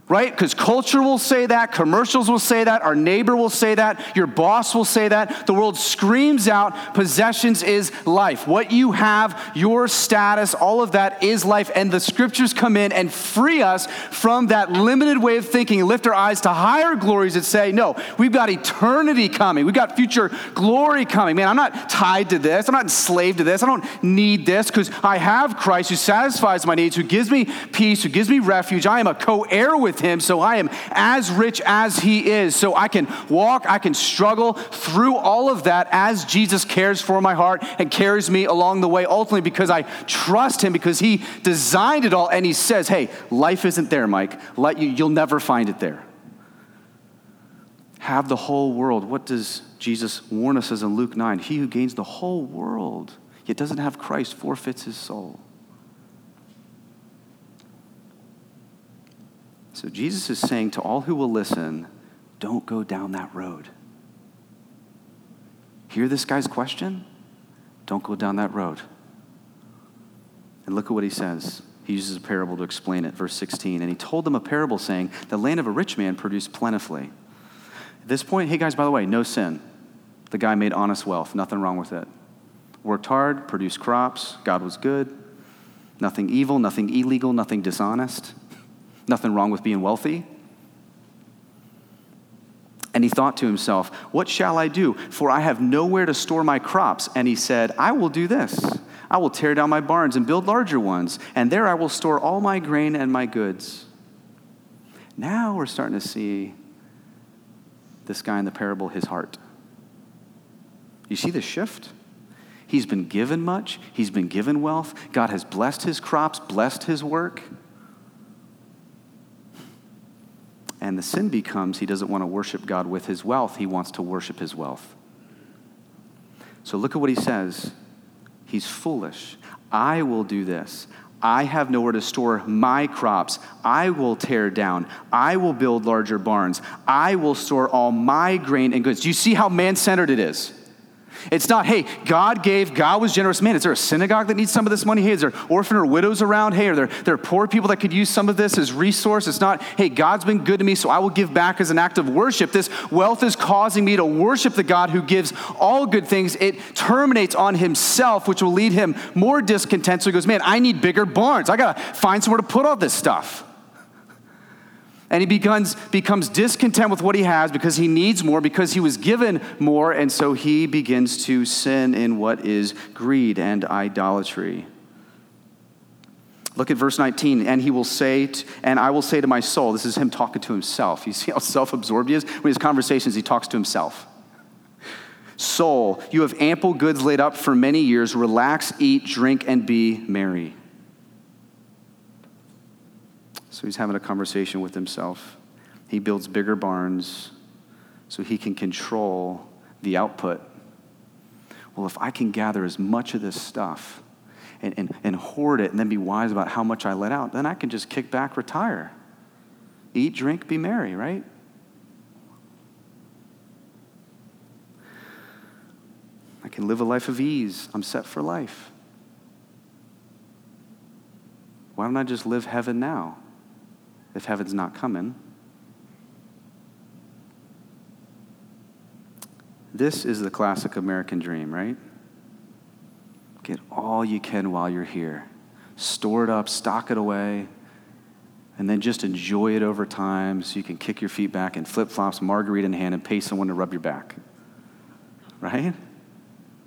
Speaker 1: Right? Because culture will say that, commercials will say that, our neighbor will say that, your boss will say that. The world screams out possessions is life. What you have, your status, all of that is life. And the scriptures come in and free us from that limited way of thinking and lift our eyes to higher glories that say, no, we've got eternity coming. We've got future glory coming. Man, I'm not tied to this. I'm not enslaved to this. I don't need this because I have Christ who satisfies my needs, who gives me peace, who gives me refuge. I am a co heir with him, so I am as rich as he is. So I can walk, I can struggle through all of that as Jesus cares for my heart and carries me along the way, ultimately because I trust him, because he designed it all. And he says, Hey, life isn't there, Mike. Let you, you'll never find it there. Have the whole world. What does Jesus warn us as in Luke 9? He who gains the whole world yet doesn't have Christ forfeits his soul. So Jesus is saying to all who will listen, don't go down that road. Hear this guy's question? Don't go down that road. And look at what he says. He uses a parable to explain it. Verse 16. And he told them a parable saying, The land of a rich man produced plentifully. At this point, hey guys, by the way, no sin. The guy made honest wealth, nothing wrong with it. Worked hard, produced crops, God was good. Nothing evil, nothing illegal, nothing dishonest. Nothing wrong with being wealthy. And he thought to himself, What shall I do? For I have nowhere to store my crops. And he said, I will do this. I will tear down my barns and build larger ones, and there I will store all my grain and my goods. Now we're starting to see this guy in the parable, his heart. You see the shift? He's been given much, he's been given wealth. God has blessed his crops, blessed his work. And the sin becomes he doesn't want to worship God with his wealth, he wants to worship his wealth. So look at what he says. He's foolish. I will do this. I have nowhere to store my crops. I will tear down. I will build larger barns. I will store all my grain and goods. Do you see how man centered it is? It's not, hey, God gave, God was generous. Man, is there a synagogue that needs some of this money? Hey, is there orphan or widows around? Hey, are there, there are poor people that could use some of this as resource? It's not, hey, God's been good to me, so I will give back as an act of worship. This wealth is causing me to worship the God who gives all good things. It terminates on himself, which will lead him more discontent. So he goes, man, I need bigger barns. I got to find somewhere to put all this stuff and he becomes, becomes discontent with what he has because he needs more, because he was given more, and so he begins to sin in what is greed and idolatry. Look at verse 19. And he will say, and I will say to my soul, this is him talking to himself. You see how self absorbed he is? When his conversations, he talks to himself. Soul, you have ample goods laid up for many years. Relax, eat, drink, and be merry. So he's having a conversation with himself. He builds bigger barns so he can control the output. Well, if I can gather as much of this stuff and, and, and hoard it and then be wise about how much I let out, then I can just kick back, retire. Eat, drink, be merry, right? I can live a life of ease. I'm set for life. Why don't I just live heaven now? If heaven's not coming. This is the classic American dream, right? Get all you can while you're here. Store it up, stock it away, and then just enjoy it over time so you can kick your feet back and flip flops, margarita in hand, and pay someone to rub your back. Right?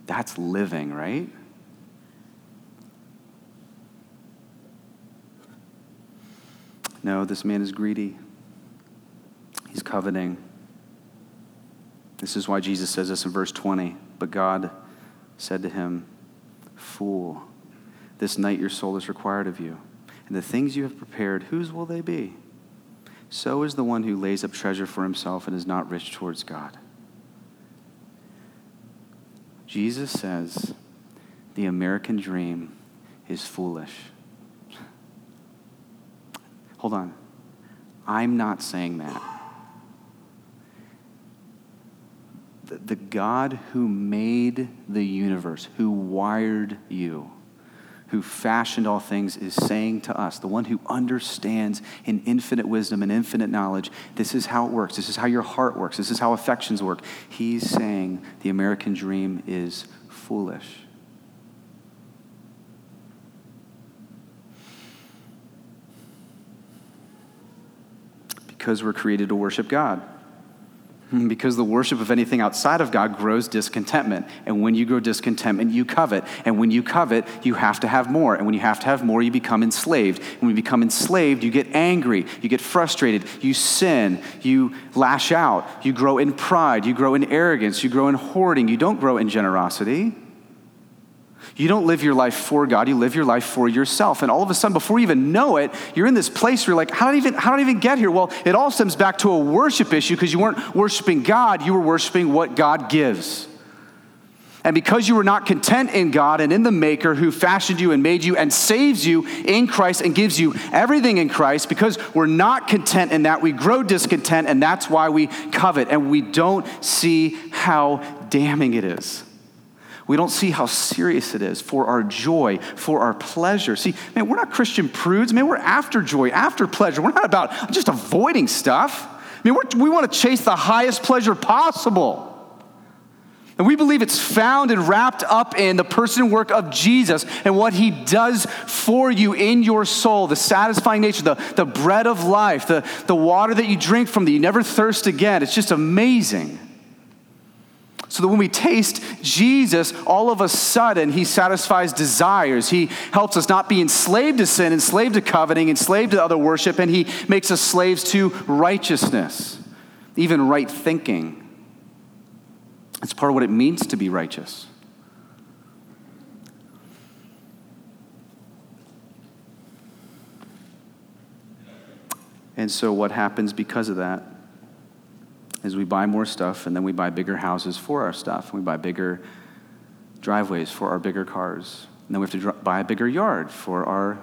Speaker 1: That's living, right? No, this man is greedy. He's coveting. This is why Jesus says this in verse 20. But God said to him, Fool, this night your soul is required of you. And the things you have prepared, whose will they be? So is the one who lays up treasure for himself and is not rich towards God. Jesus says the American dream is foolish. Hold on. I'm not saying that. The, the God who made the universe, who wired you, who fashioned all things, is saying to us, the one who understands in infinite wisdom and infinite knowledge, this is how it works. This is how your heart works. This is how affections work. He's saying the American dream is foolish. Because we're created to worship God. Because the worship of anything outside of God grows discontentment. And when you grow discontentment, you covet. And when you covet, you have to have more. And when you have to have more, you become enslaved. And when you become enslaved, you get angry, you get frustrated, you sin, you lash out, you grow in pride, you grow in arrogance, you grow in hoarding, you don't grow in generosity. You don't live your life for God, you live your life for yourself. And all of a sudden, before you even know it, you're in this place where you're like, how did I even, how did I even get here? Well, it all stems back to a worship issue because you weren't worshiping God, you were worshiping what God gives. And because you were not content in God and in the Maker who fashioned you and made you and saves you in Christ and gives you everything in Christ, because we're not content in that, we grow discontent, and that's why we covet and we don't see how damning it is. We don't see how serious it is for our joy, for our pleasure. See, man, we're not Christian prudes. Man, we're after joy, after pleasure. We're not about just avoiding stuff. I mean, we want to chase the highest pleasure possible. And we believe it's found and wrapped up in the person and work of Jesus and what he does for you in your soul, the satisfying nature, the, the bread of life, the, the water that you drink from that you never thirst again. It's just amazing. So that when we taste Jesus, all of a sudden he satisfies desires. He helps us not be enslaved to sin, enslaved to coveting, enslaved to other worship, and he makes us slaves to righteousness, even right thinking. It's part of what it means to be righteous. And so, what happens because of that? Is we buy more stuff and then we buy bigger houses for our stuff. And We buy bigger driveways for our bigger cars. And then we have to dr- buy a bigger yard for our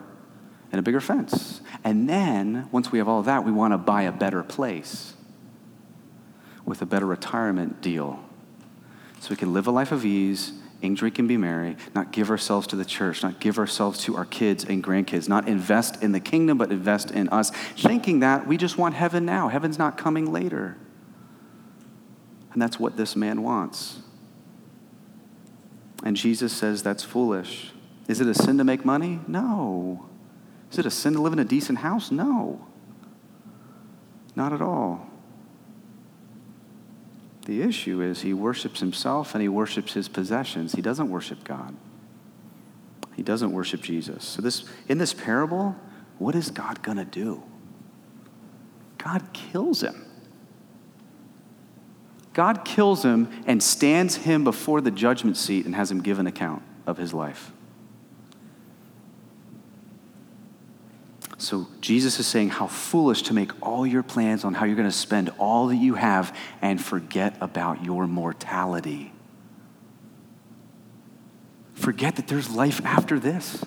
Speaker 1: and a bigger fence. And then once we have all that, we want to buy a better place with a better retirement deal. So we can live a life of ease, drink, and be merry, not give ourselves to the church, not give ourselves to our kids and grandkids, not invest in the kingdom, but invest in us, thinking that we just want heaven now. Heaven's not coming later. And that's what this man wants. And Jesus says that's foolish. Is it a sin to make money? No. Is it a sin to live in a decent house? No. Not at all. The issue is he worships himself and he worships his possessions. He doesn't worship God. He doesn't worship Jesus. So this in this parable, what is God going to do? God kills him. God kills him and stands him before the judgment seat and has him give an account of his life. So Jesus is saying how foolish to make all your plans on how you're going to spend all that you have and forget about your mortality. Forget that there's life after this.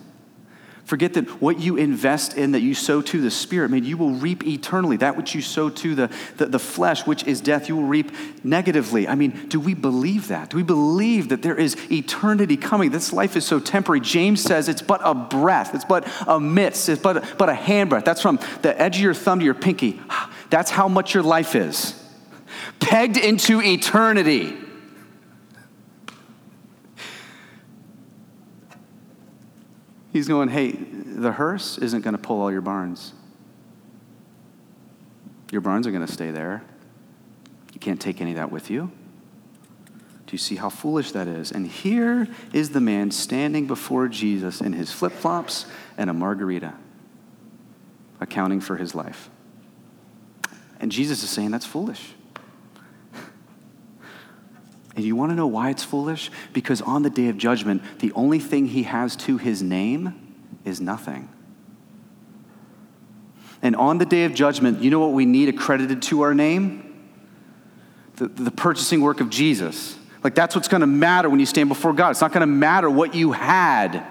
Speaker 1: Forget that what you invest in, that you sow to the Spirit, man, you will reap eternally. That which you sow to the, the, the, flesh, which is death, you will reap negatively. I mean, do we believe that? Do we believe that there is eternity coming? This life is so temporary. James says it's but a breath, it's but a mist, it's but, a, but a handbreadth. That's from the edge of your thumb to your pinky. That's how much your life is. Pegged into eternity. He's going, hey, the hearse isn't going to pull all your barns. Your barns are going to stay there. You can't take any of that with you. Do you see how foolish that is? And here is the man standing before Jesus in his flip flops and a margarita, accounting for his life. And Jesus is saying that's foolish. And you want to know why it's foolish? Because on the day of judgment, the only thing he has to his name is nothing. And on the day of judgment, you know what we need accredited to our name? The, the purchasing work of Jesus. Like, that's what's going to matter when you stand before God. It's not going to matter what you had.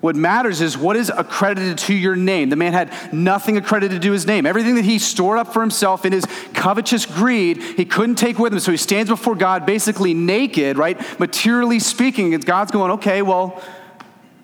Speaker 1: What matters is what is accredited to your name. The man had nothing accredited to his name. Everything that he stored up for himself in his covetous greed, he couldn't take with him. So he stands before God basically naked, right? Materially speaking. God's going, okay, well,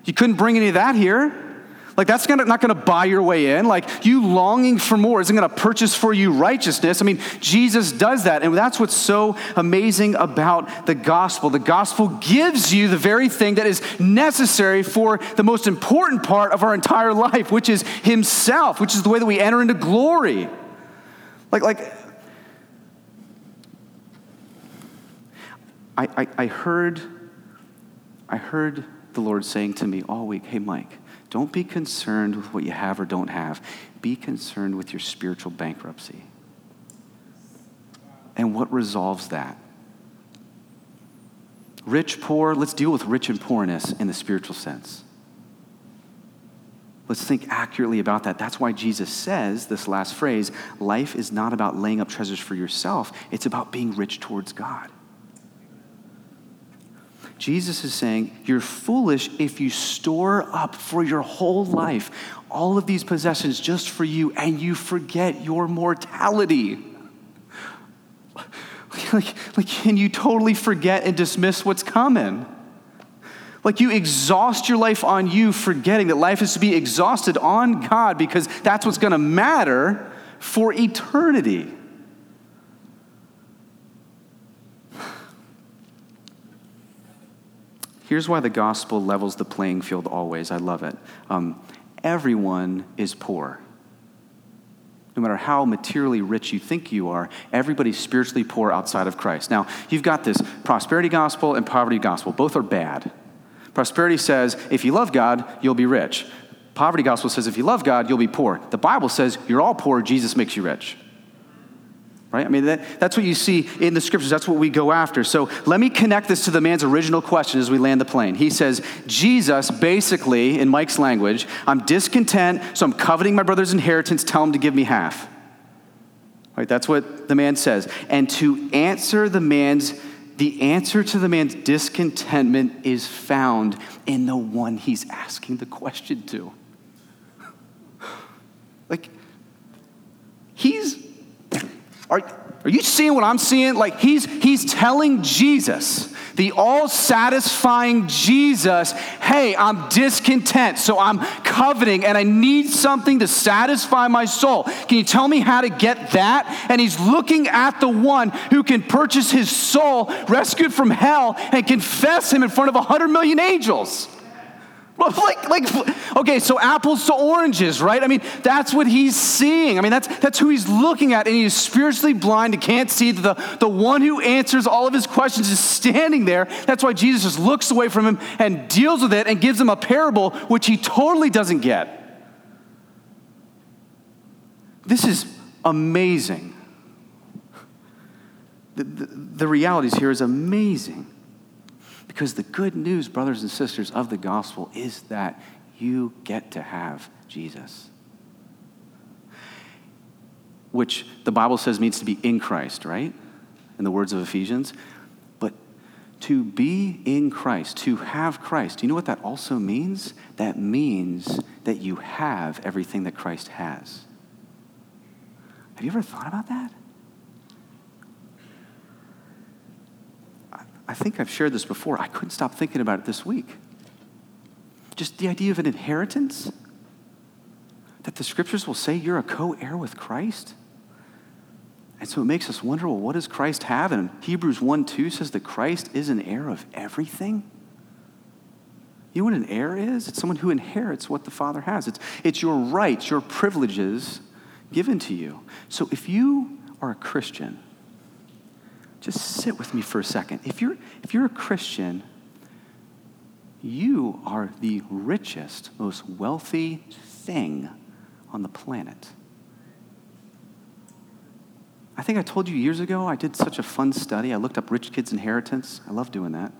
Speaker 1: You couldn't bring any of that here. Like, that's gonna, not going to buy your way in. Like, you longing for more isn't going to purchase for you righteousness. I mean, Jesus does that. And that's what's so amazing about the gospel. The gospel gives you the very thing that is necessary for the most important part of our entire life, which is Himself, which is the way that we enter into glory. Like, like, I, I, I heard, I heard the Lord saying to me all week, hey, Mike, don't be concerned with what you have or don't have. Be concerned with your spiritual bankruptcy. And what resolves that? Rich, poor, let's deal with rich and poorness in the spiritual sense. Let's think accurately about that. That's why Jesus says this last phrase life is not about laying up treasures for yourself, it's about being rich towards God. Jesus is saying, You're foolish if you store up for your whole life all of these possessions just for you and you forget your mortality. Like, like, can you totally forget and dismiss what's coming? Like you exhaust your life on you, forgetting that life is to be exhausted on God because that's what's going to matter for eternity. Here's why the gospel levels the playing field always. I love it. Um, everyone is poor. No matter how materially rich you think you are, everybody's spiritually poor outside of Christ. Now, you've got this prosperity gospel and poverty gospel. Both are bad. Prosperity says if you love God, you'll be rich. Poverty gospel says if you love God, you'll be poor. The Bible says you're all poor, Jesus makes you rich right? I mean, that, that's what you see in the scriptures. That's what we go after. So let me connect this to the man's original question as we land the plane. He says, Jesus, basically, in Mike's language, I'm discontent, so I'm coveting my brother's inheritance, tell him to give me half. Right? That's what the man says. And to answer the man's the answer to the man's discontentment is found in the one he's asking the question to. Like, he's are, are you seeing what I'm seeing? Like he's he's telling Jesus, the all-satisfying Jesus, hey, I'm discontent, so I'm coveting and I need something to satisfy my soul. Can you tell me how to get that? And he's looking at the one who can purchase his soul, rescued from hell, and confess him in front of a hundred million angels. Like, like, okay, so apples to oranges, right? I mean, that's what he's seeing. I mean, that's, that's who he's looking at, and he's spiritually blind and can't see that the, the one who answers all of his questions is standing there. That's why Jesus just looks away from him and deals with it and gives him a parable, which he totally doesn't get. This is amazing. The, the, the realities here is amazing. Because the good news, brothers and sisters, of the gospel is that you get to have Jesus. Which the Bible says means to be in Christ, right? In the words of Ephesians. But to be in Christ, to have Christ, do you know what that also means? That means that you have everything that Christ has. Have you ever thought about that? I think I've shared this before. I couldn't stop thinking about it this week. Just the idea of an inheritance that the scriptures will say you're a co heir with Christ. And so it makes us wonder well, what does Christ have? And Hebrews 1 2 says that Christ is an heir of everything. You know what an heir is? It's someone who inherits what the Father has. It's, it's your rights, your privileges given to you. So if you are a Christian, just sit with me for a second. If you're, if you're a Christian, you are the richest, most wealthy thing on the planet. I think I told you years ago I did such a fun study. I looked up rich kids' inheritance. I love doing that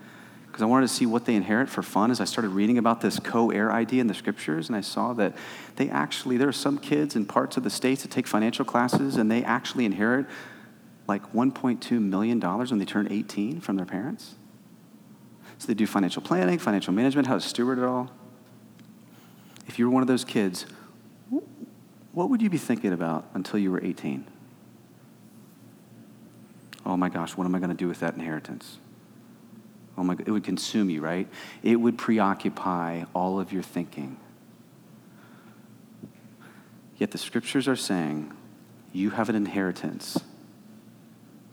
Speaker 1: because I wanted to see what they inherit for fun as I started reading about this co heir idea in the scriptures. And I saw that they actually, there are some kids in parts of the states that take financial classes and they actually inherit like $1.2 million when they turn 18 from their parents. So they do financial planning, financial management, how to steward it all. If you were one of those kids, what would you be thinking about until you were 18? Oh my gosh, what am I going to do with that inheritance? Oh my it would consume you, right? It would preoccupy all of your thinking. Yet the scriptures are saying you have an inheritance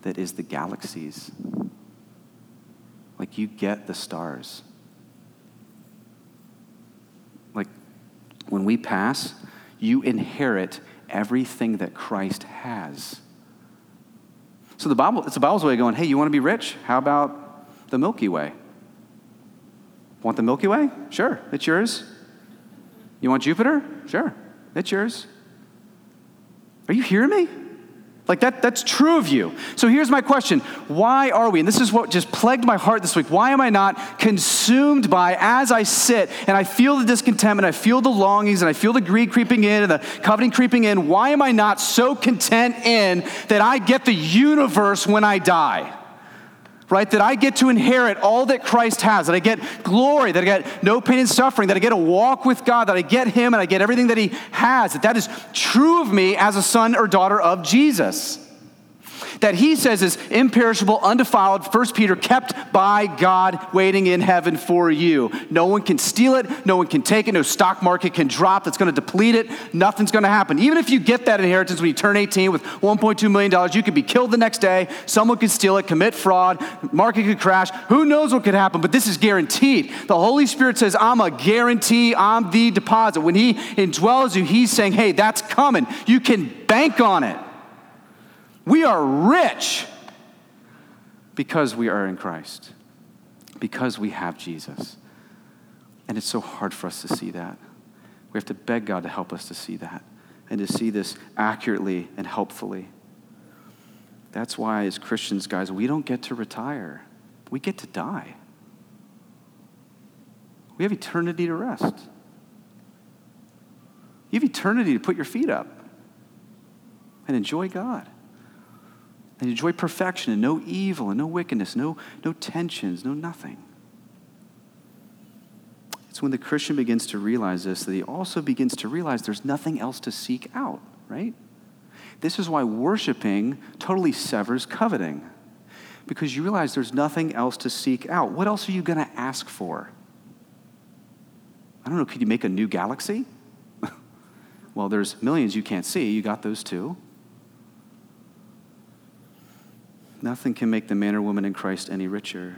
Speaker 1: that is the galaxies. Like you get the stars. Like when we pass, you inherit everything that Christ has. So the Bible, it's the Bible's way of going, hey, you want to be rich? How about the Milky Way? Want the Milky Way? Sure, it's yours. You want Jupiter? Sure, it's yours. Are you hearing me? Like that, that's true of you. So here's my question Why are we, and this is what just plagued my heart this week, why am I not consumed by, as I sit and I feel the discontentment, I feel the longings, and I feel the greed creeping in and the coveting creeping in, why am I not so content in that I get the universe when I die? Right? That I get to inherit all that Christ has, that I get glory, that I get no pain and suffering, that I get to walk with God, that I get Him and I get everything that He has, that that is true of me as a son or daughter of Jesus that he says is imperishable, undefiled, 1 Peter, kept by God, waiting in heaven for you. No one can steal it, no one can take it, no stock market can drop that's going to deplete it, nothing's going to happen. Even if you get that inheritance when you turn 18 with $1.2 million, you could be killed the next day, someone could steal it, commit fraud, market could crash, who knows what could happen, but this is guaranteed. The Holy Spirit says, I'm a guarantee, I'm the deposit. When he indwells you, he's saying, hey, that's coming. You can bank on it. We are rich because we are in Christ, because we have Jesus. And it's so hard for us to see that. We have to beg God to help us to see that and to see this accurately and helpfully. That's why, as Christians, guys, we don't get to retire, we get to die. We have eternity to rest. You have eternity to put your feet up and enjoy God and enjoy perfection and no evil and no wickedness, no, no tensions, no nothing. It's when the Christian begins to realize this that he also begins to realize there's nothing else to seek out, right? This is why worshiping totally severs coveting. Because you realize there's nothing else to seek out. What else are you going to ask for? I don't know, could you make a new galaxy? well, there's millions you can't see. You got those too. Nothing can make the man or woman in Christ any richer.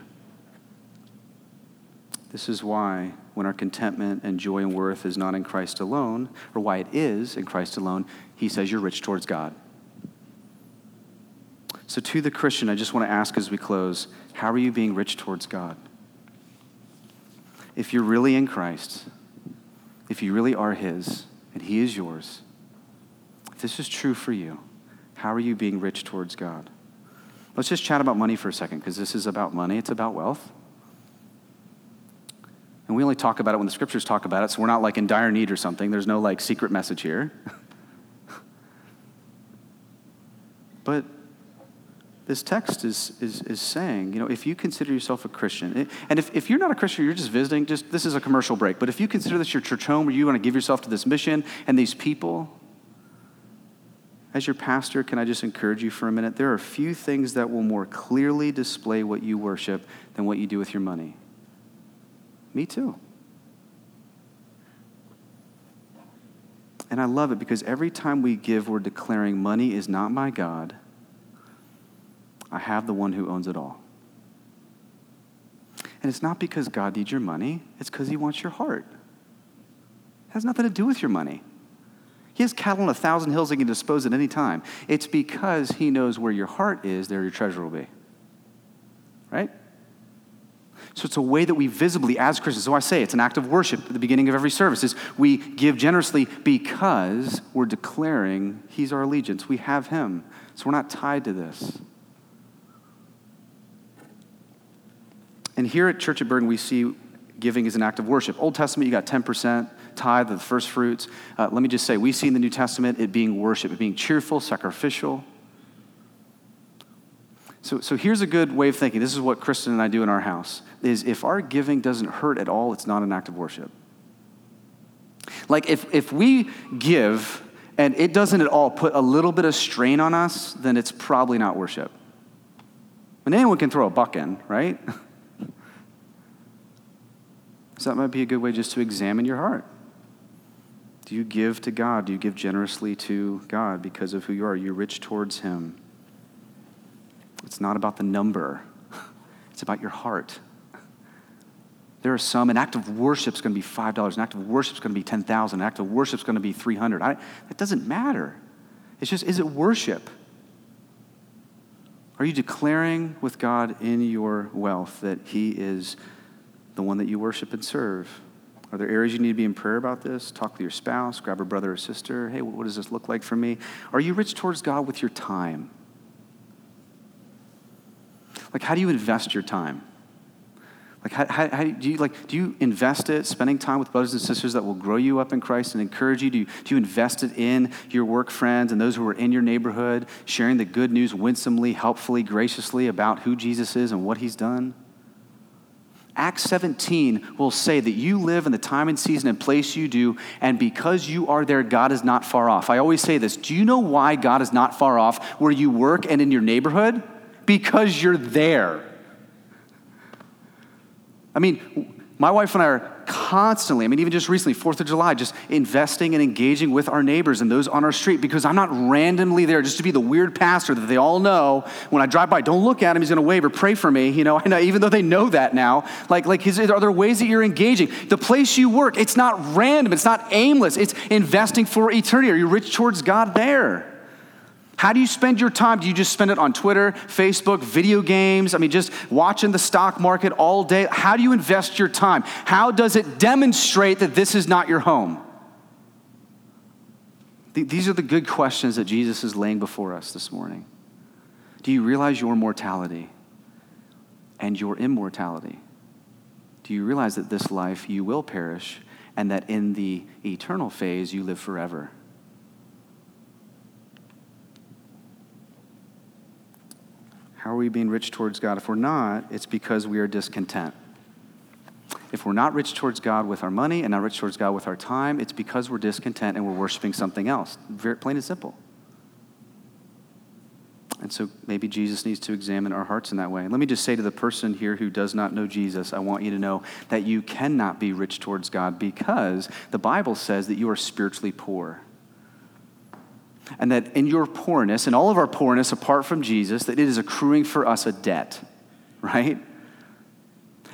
Speaker 1: This is why, when our contentment and joy and worth is not in Christ alone, or why it is in Christ alone, he says you're rich towards God. So, to the Christian, I just want to ask as we close how are you being rich towards God? If you're really in Christ, if you really are His, and He is yours, if this is true for you, how are you being rich towards God? Let's just chat about money for a second because this is about money, it's about wealth. And we only talk about it when the scriptures talk about it, so we're not like in dire need or something. There's no like secret message here. but this text is, is, is saying, you know, if you consider yourself a Christian, and if, if you're not a Christian, you're just visiting, just this is a commercial break, but if you consider this your church home where you want to give yourself to this mission and these people, as your pastor, can I just encourage you for a minute? There are few things that will more clearly display what you worship than what you do with your money. Me too. And I love it because every time we give, we're declaring money is not my God. I have the one who owns it all. And it's not because God needs your money, it's because he wants your heart. It has nothing to do with your money. He has cattle on a thousand hills he can dispose at any time. It's because he knows where your heart is, there your treasure will be. Right? So it's a way that we visibly, as Christians, so I say it's an act of worship at the beginning of every service, is we give generously because we're declaring he's our allegiance. We have him. So we're not tied to this. And here at Church at Bergen, we see giving as an act of worship. Old Testament, you got 10% tithe of the first fruits. Uh, let me just say, we see in the New Testament it being worship, it being cheerful, sacrificial. So, so here's a good way of thinking. This is what Kristen and I do in our house. Is if our giving doesn't hurt at all, it's not an act of worship. Like if, if we give and it doesn't at all put a little bit of strain on us, then it's probably not worship. And anyone can throw a buck in, right? So that might be a good way just to examine your heart. Do you give to God? Do you give generously to God because of who you are? Are you rich towards Him? It's not about the number, it's about your heart. There are some, an act of worship is going to be $5, an act of worship is going to be 10,000, an act of worship is going to be 300. I, that doesn't matter. It's just, is it worship? Are you declaring with God in your wealth that He is the one that you worship and serve? Are there areas you need to be in prayer about this? Talk with your spouse, grab a brother or sister. Hey, what does this look like for me? Are you rich towards God with your time? Like, how do you invest your time? Like, how, how, how, do you like? Do you invest it spending time with brothers and sisters that will grow you up in Christ and encourage you? Do you, do you invest it in your work friends and those who are in your neighborhood, sharing the good news winsomely, helpfully, graciously about who Jesus is and what He's done? Acts 17 will say that you live in the time and season and place you do, and because you are there, God is not far off. I always say this Do you know why God is not far off where you work and in your neighborhood? Because you're there. I mean, my wife and I are constantly, I mean, even just recently, 4th of July, just investing and engaging with our neighbors and those on our street because I'm not randomly there just to be the weird pastor that they all know. When I drive by, don't look at him, he's gonna wave or pray for me, you know, and even though they know that now. Like, like his, are there ways that you're engaging? The place you work, it's not random, it's not aimless, it's investing for eternity. Are you rich towards God there? How do you spend your time? Do you just spend it on Twitter, Facebook, video games? I mean, just watching the stock market all day? How do you invest your time? How does it demonstrate that this is not your home? These are the good questions that Jesus is laying before us this morning. Do you realize your mortality and your immortality? Do you realize that this life you will perish and that in the eternal phase you live forever? How are we being rich towards God? If we're not, it's because we are discontent. If we're not rich towards God with our money and not rich towards God with our time, it's because we're discontent and we're worshiping something else. Very plain and simple. And so maybe Jesus needs to examine our hearts in that way. let me just say to the person here who does not know Jesus, I want you to know that you cannot be rich towards God because the Bible says that you are spiritually poor and that in your poorness, in all of our poorness apart from Jesus, that it is accruing for us a debt, right?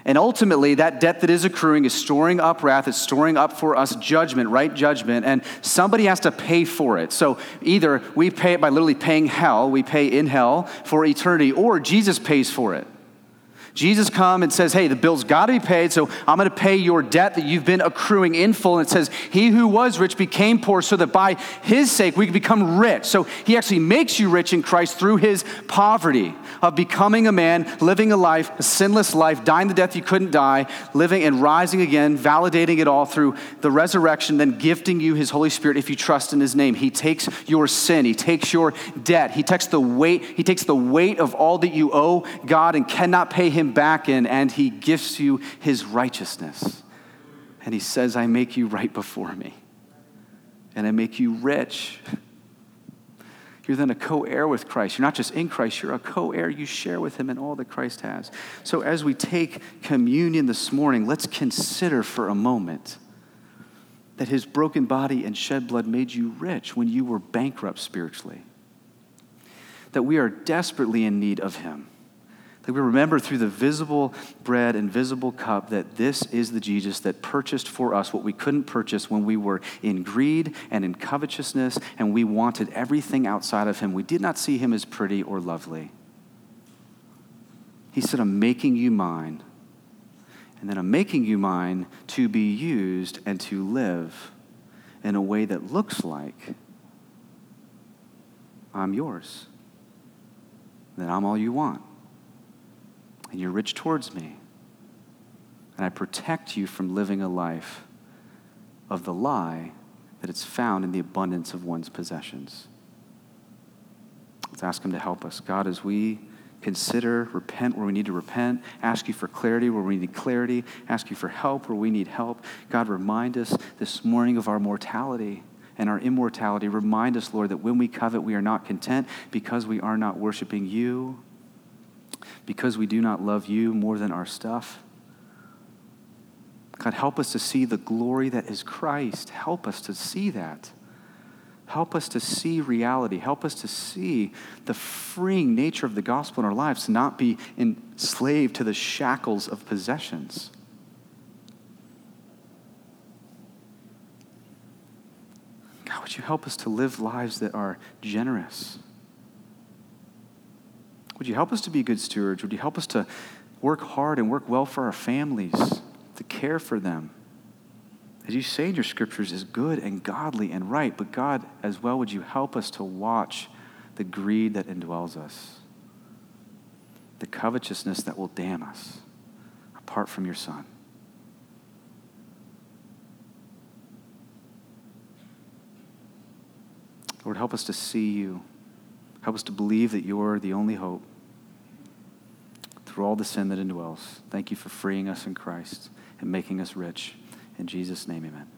Speaker 1: And ultimately, that debt that is accruing is storing up wrath, it's storing up for us judgment, right judgment, and somebody has to pay for it. So either we pay it by literally paying hell, we pay in hell for eternity, or Jesus pays for it. Jesus comes and says, Hey, the bill's got to be paid, so I'm going to pay your debt that you've been accruing in full. And it says, He who was rich became poor so that by his sake we could become rich. So he actually makes you rich in Christ through his poverty of becoming a man, living a life, a sinless life, dying the death you couldn't die, living and rising again, validating it all through the resurrection, then gifting you his Holy Spirit if you trust in his name. He takes your sin, he takes your debt, he takes the weight, he takes the weight of all that you owe God and cannot pay him back in and he gifts you his righteousness. And he says, I make you right before me, and I make you rich. You're then a co heir with Christ. You're not just in Christ, you're a co heir. You share with him in all that Christ has. So, as we take communion this morning, let's consider for a moment that his broken body and shed blood made you rich when you were bankrupt spiritually. That we are desperately in need of him that we remember through the visible bread and visible cup that this is the Jesus that purchased for us what we couldn't purchase when we were in greed and in covetousness and we wanted everything outside of him. We did not see him as pretty or lovely. He said, I'm making you mine. And then I'm making you mine to be used and to live in a way that looks like I'm yours. That I'm all you want and you're rich towards me. And I protect you from living a life of the lie that it's found in the abundance of one's possessions. Let's ask Him to help us. God, as we consider, repent where we need to repent, ask you for clarity where we need clarity, ask you for help where we need help. God, remind us this morning of our mortality and our immortality. Remind us, Lord, that when we covet, we are not content because we are not worshiping you because we do not love you more than our stuff. God, help us to see the glory that is Christ. Help us to see that. Help us to see reality. Help us to see the freeing nature of the gospel in our lives, to not be enslaved to the shackles of possessions. God, would you help us to live lives that are generous? Would you help us to be good stewards? Would you help us to work hard and work well for our families, to care for them? As you say in your scriptures, is good and godly and right, but God, as well, would you help us to watch the greed that indwells us, the covetousness that will damn us apart from your Son? Lord, help us to see you. Help us to believe that you're the only hope through all the sin that indwells. Thank you for freeing us in Christ and making us rich. In Jesus' name, amen.